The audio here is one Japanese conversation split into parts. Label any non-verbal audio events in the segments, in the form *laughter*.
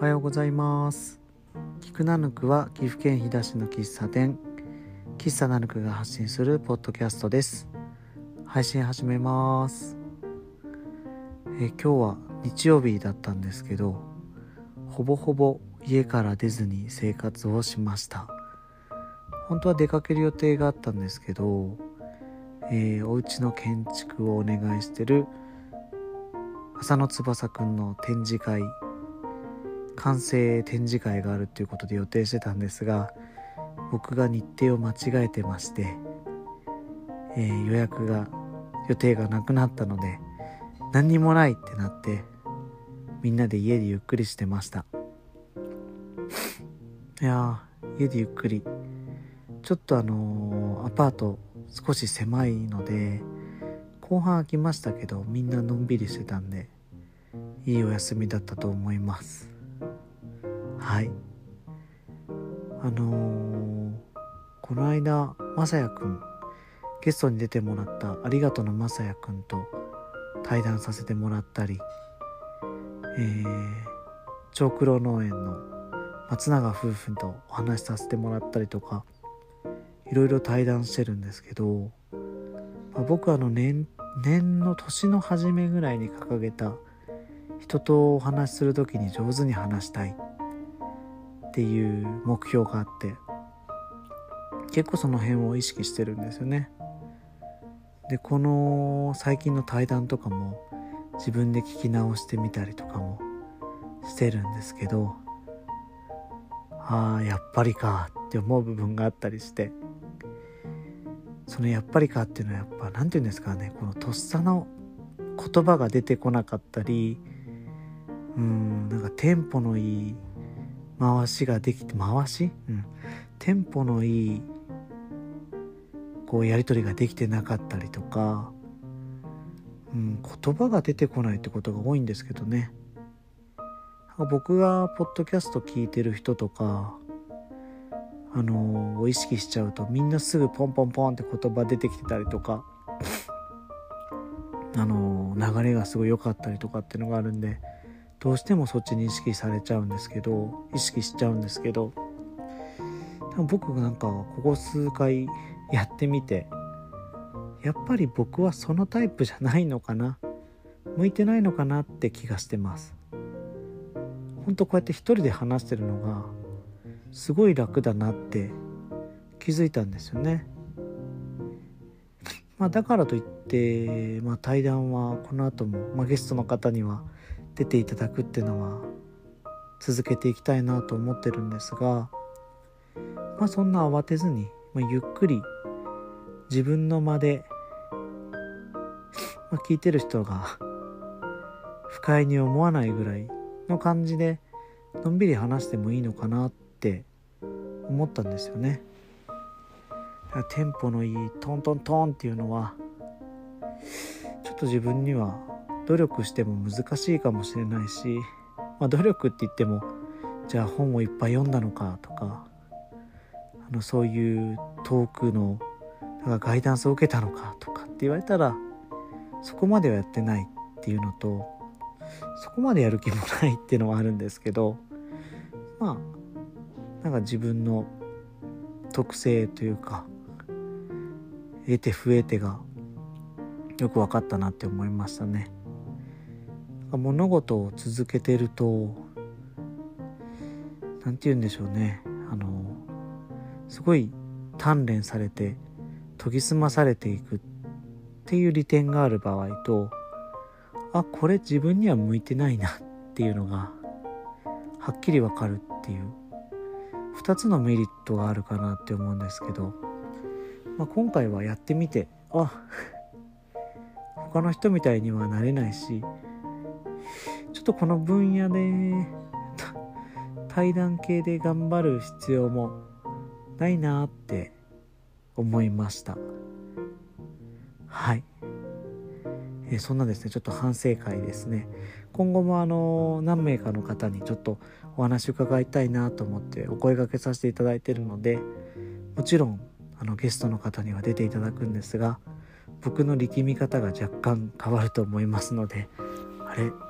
おはようございます。菊ナヌクは岐阜県飛騨市の喫茶店。喫茶ナヌクが発信するポッドキャストです。配信始めます。え今日は日曜日だったんですけどほぼほぼ家から出ずに生活をしました。本当は出かける予定があったんですけど、えー、お家の建築をお願いしてる浅野翼くんの展示会完成展示会があるっていうことで予定してたんですが僕が日程を間違えてまして、えー、予約が予定がなくなったので何にもないってなってみんなで家でゆっくりしてました。いや家でゆっくり。ちょっとあのー、アパート少し狭いので後半空きましたけどみんなのんびりしてたんでいいお休みだったと思います。はい。あのー、この間まさやくんゲストに出てもらったありがとうのまさやくんと対談させてもらったりえー、長九郎農園の松永夫婦とお話しさせてもらったりとかいろいろ対談してるんですけど、まあ、僕はあの年年の年の初めぐらいに掲げた人とお話しする時に上手に話したい。っていう目標があって結構その辺を意識してるんですよね。でこの最近の対談とかも自分で聞き直してみたりとかもしてるんですけどああやっぱりかって思う部分があったりしてそのやっぱりかっていうのはやっぱ何て言うんですかねこのとっさの言葉が出てこなかったりうんなんかテンポのいい回しができて回し、うん、テンポのいいこうやり取りができてなかったりとか、うん、言葉が出てこないってことが多いんですけどね。僕がポッドキャスト聞いてる人とかあのー、意識しちゃうとみんなすぐポンポンポンって言葉出てきてたりとかあの、流れがすごい良かったりとかっていうのがあるんでどうしてもそっちに意識されちゃうんですけど意識しちゃうんですけど多分僕なんかここ数回やってみてやっぱり僕はそのタイプじゃないのかな向いてないのかなって気がしてますほんとこうやって一人で話してるのがすごい楽だなって気づいたんですよね。まあ、だからといって、まあ、対談はこの後も、まあ、ゲストの方には出ていただくっていうのは続けていきたいなと思ってるんですが、まあ、そんな慌てずに、まあ、ゆっくり自分の間で、まあ、聞いてる人が不快に思わないぐらいの感じでのんびり話してもいいのかなって思ったんですよね。テンポのいいトントントンっていうのはちょっと自分には努力しても難しいかもしれないし、まあ、努力って言ってもじゃあ本をいっぱい読んだのかとかあのそういうトークのなんかガイダンスを受けたのかとかって言われたらそこまではやってないっていうのとそこまでやる気もないっていうのはあるんですけどまあなんか自分の特性というか得て増えてがよく分かったなって思いましたね。物事を続けてると何て言うんでしょうね。あのすごい鍛錬されて研ぎ澄まされていくっていう利点がある場合とあこれ自分には向いてないなっていうのがはっきりわかるっていう2つのメリットがあるかなって思うんですけど、まあ、今回はやってみてあ *laughs* 他の人みたいにはなれないしちょっとこの分野で *laughs* 対談系で頑張る必要もないなって思いました。はい、え、そんなですねちょっと反省会ですね。今後もあの何名かの方にちょっとお話伺いたいなと思ってお声がけさせていただいてるのでもちろんあのゲストの方には出ていただくんですが僕の力み方が若干変わると思いますのであれ？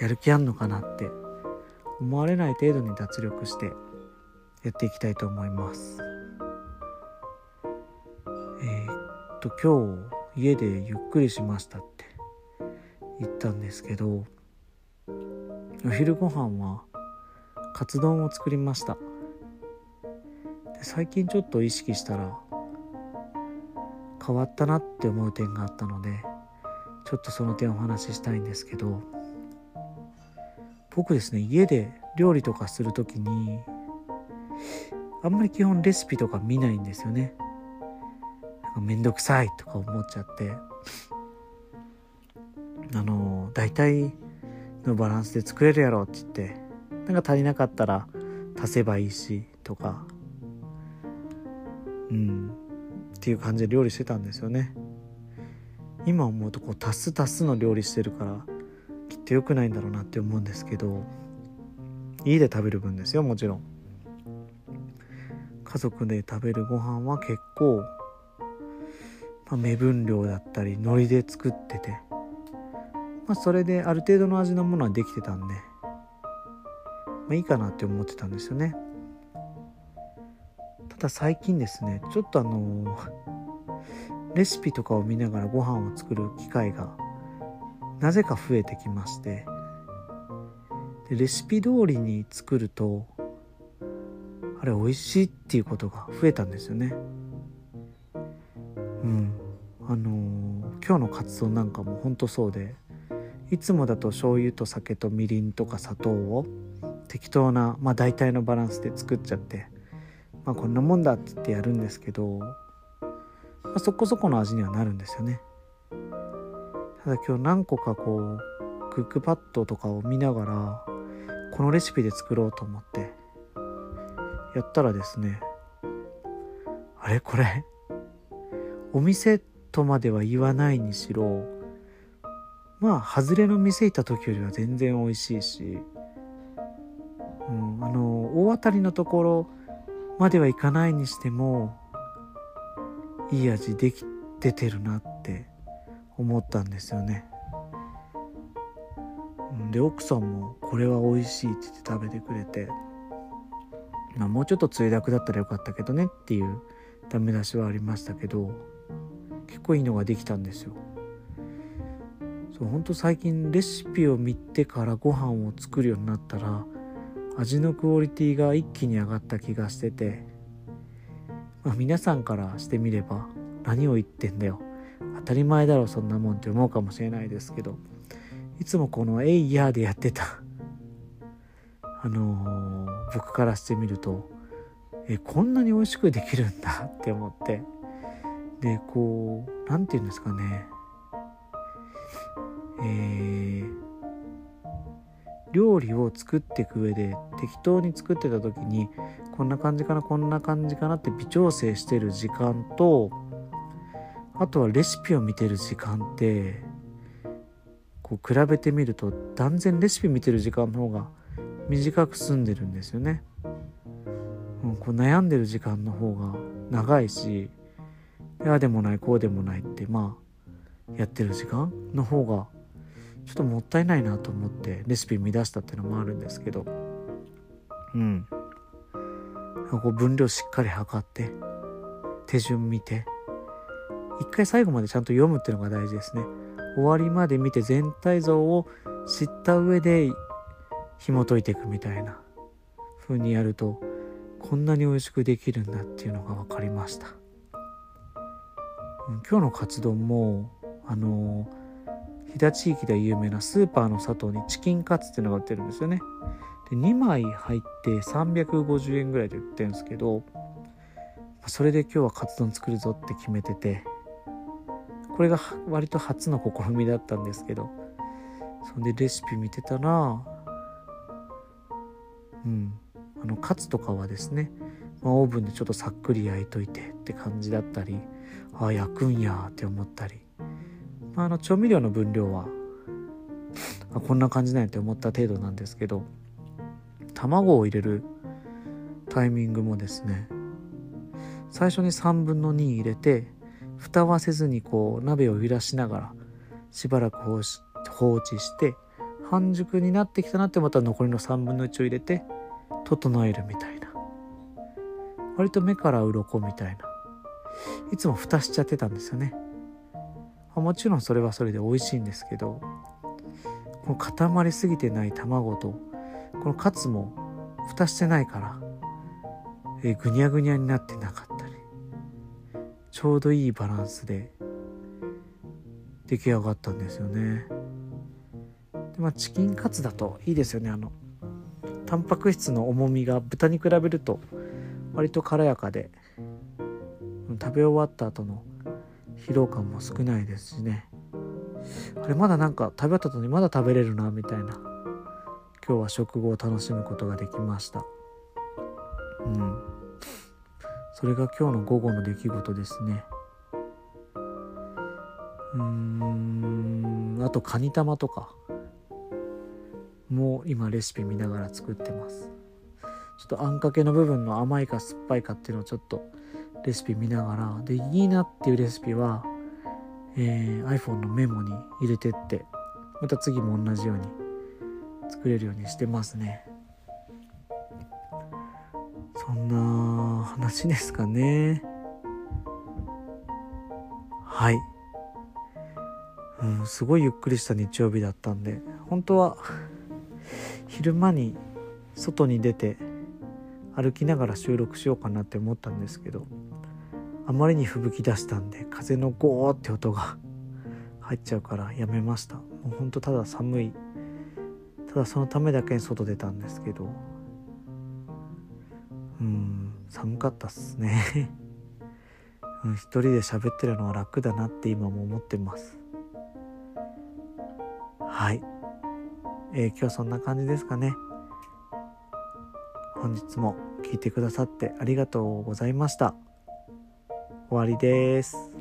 やる気あんのかなって思われない程度に脱力してやっていきたいと思います。えー、っと今日家でゆっくりしましたって言ったんですけどお昼ご飯はカツ丼を作りました。最近ちょっと意識したら変わったなって思う点があったのでちょっとその点お話ししたいんですけど僕ですね家で料理とかする時にあんまり基本レシピとか見ないんですよね。なんかめんどくさいとか思っちゃって。あの大体のバランスで作れるやろって言ってなんか足りなかったら足せばいいしとか。うん。っていう感じで料理してたんですよね。今思うとこう足す足すの料理してるからきっと良くないんだろうなって思うんですけど家で食べる分ですよもちろん。家族で食べるご飯は結構、まあ、目分量だったり海苔で作ってて、まあ、それである程度の味のものはできてたんで、まあ、いいかなって思ってたんですよね。ただ最近ですねちょっとあのレシピとかを見ながらご飯を作る機会がなぜか増えてきましてでレシピ通りに作るとあれ美味しいっていうことが増えたんですよね。うん。あのー、今日のカツ丼なんかもほんとそうでいつもだと醤油と酒とみりんとか砂糖を適当な、まあ、大体のバランスで作っちゃってまあこんなもんだって言ってやるんですけど、まあ、そこそこの味にはなるんですよね。ただ今日何個かこうクックパッドとかを見ながらこのレシピで作ろうと思ってやったらですねあれこれお店とまでは言わないにしろまあ外れの店行った時よりは全然美味しいし、うん、あの大当たりのところまではいかないにしてもいい味でき出てるなって思ったんですよね。で奥さんもこれは美味しいって言って食べてくれて、まあ、もうちょっとついだくだったらよかったけどねっていうダメ出しはありましたけど結構いいのができたんですよ。そう本当最近レシピを見てからご飯を作るようになったら味のクオリティが一気に上がった気がしてて、まあ、皆さんからしてみれば何を言ってんだよ当たり前だろそんなもんって思うかもしれないですけどいつもこの「エイヤー」でやってた *laughs* あのー、僕からしてみるとえこんなに美味しくできるんだ *laughs* って思ってでこう何て言うんですかね。えー、料理を作っていく上で適当に作ってた時にこんな感じかなこんな感じかなって微調整してる時間とあとはレシピを見てる時間ってこう比べてみると断然レシピ見てる時間の方が短く済んでるんですよね。うん、こう悩んでる時間の方が長いしああでもないこうでもないってまあやってる時間の方がちょっともったいないなと思ってレシピ見出したっていうのもあるんですけどうんこう分量しっかり測って手順見て一回最後までちゃんと読むっていうのが大事ですね。終わりまで見て全体像を知った上で紐解いていくみたいな風にやるとこんなに美味しくできるんだっていうのが分かりました、今日のカツ丼もあの飛騨地域で有名なスーパーの砂糖にチキンカツっていうのが売ってるんですよねで2枚入って350円ぐらいで売ってるんですけどそれで今日はカツ丼作るぞって決めててこれが割と初の試みだったんですけど。そんでレシピ見てたらうん。あのカツとかはですね、まあ、オーブンでちょっとさっくり焼いといてって感じだったりああ焼くんやって思ったり、まあ、あの調味料の分量はこんな感じなんやって思った程度なんですけど卵を入れるタイミングもですね最初に3分の2入れて蓋はせずにこう鍋を揺らしながらしばらく放置して半熟になってきたなってまた残りの3分の1を入れて整えるみたいな。割と目から鱗みたいな。いつも蓋しちゃってたんですよね。もちろんそれはそれで美味しいんですけどこの固まりすぎてない卵とこのカツも蓋してないからえぐにゃぐにゃになってなかった。ちょうどいいバランスで出来上がったんですよね。でまあチキンカツだといいですよね。あのタンパク質の重みが豚に比べると割と軽やかで食べ終わった後の疲労感も少ないですしね。あれまだなんか食べ終わった後にまだ食べれるなみたいな今日は食後を楽しむことができました。うん。それが今日の午後の出来事ですね。うーんあとカニ玉とか。もう今レシピ見ながら作ってます。ちょっとあんかけの部分の甘いか酸っぱいかっていうのをちょっとレシピ見ながら。でいいなっていうレシピは、えー、iPhone のメモに入れてって。また次も同じように作れるようにしてますね。そんな話ですかね。はい。うんすごいゆっくりした日曜日だったんで本当は昼間に外に出て歩きながら収録しようかなって思ったんですけどあまりに吹雪出したんで風のゴーって音が入っちゃうからやめました。もうほんとただ寒い。ただそのためだけに外出たんですけどうん寒かったっすね *laughs* うん、一人で喋ってるのは楽だなって今も思ってますはい、えー、今日はそんな感じですかね本日も聞いてくださってありがとうございました。終わりです。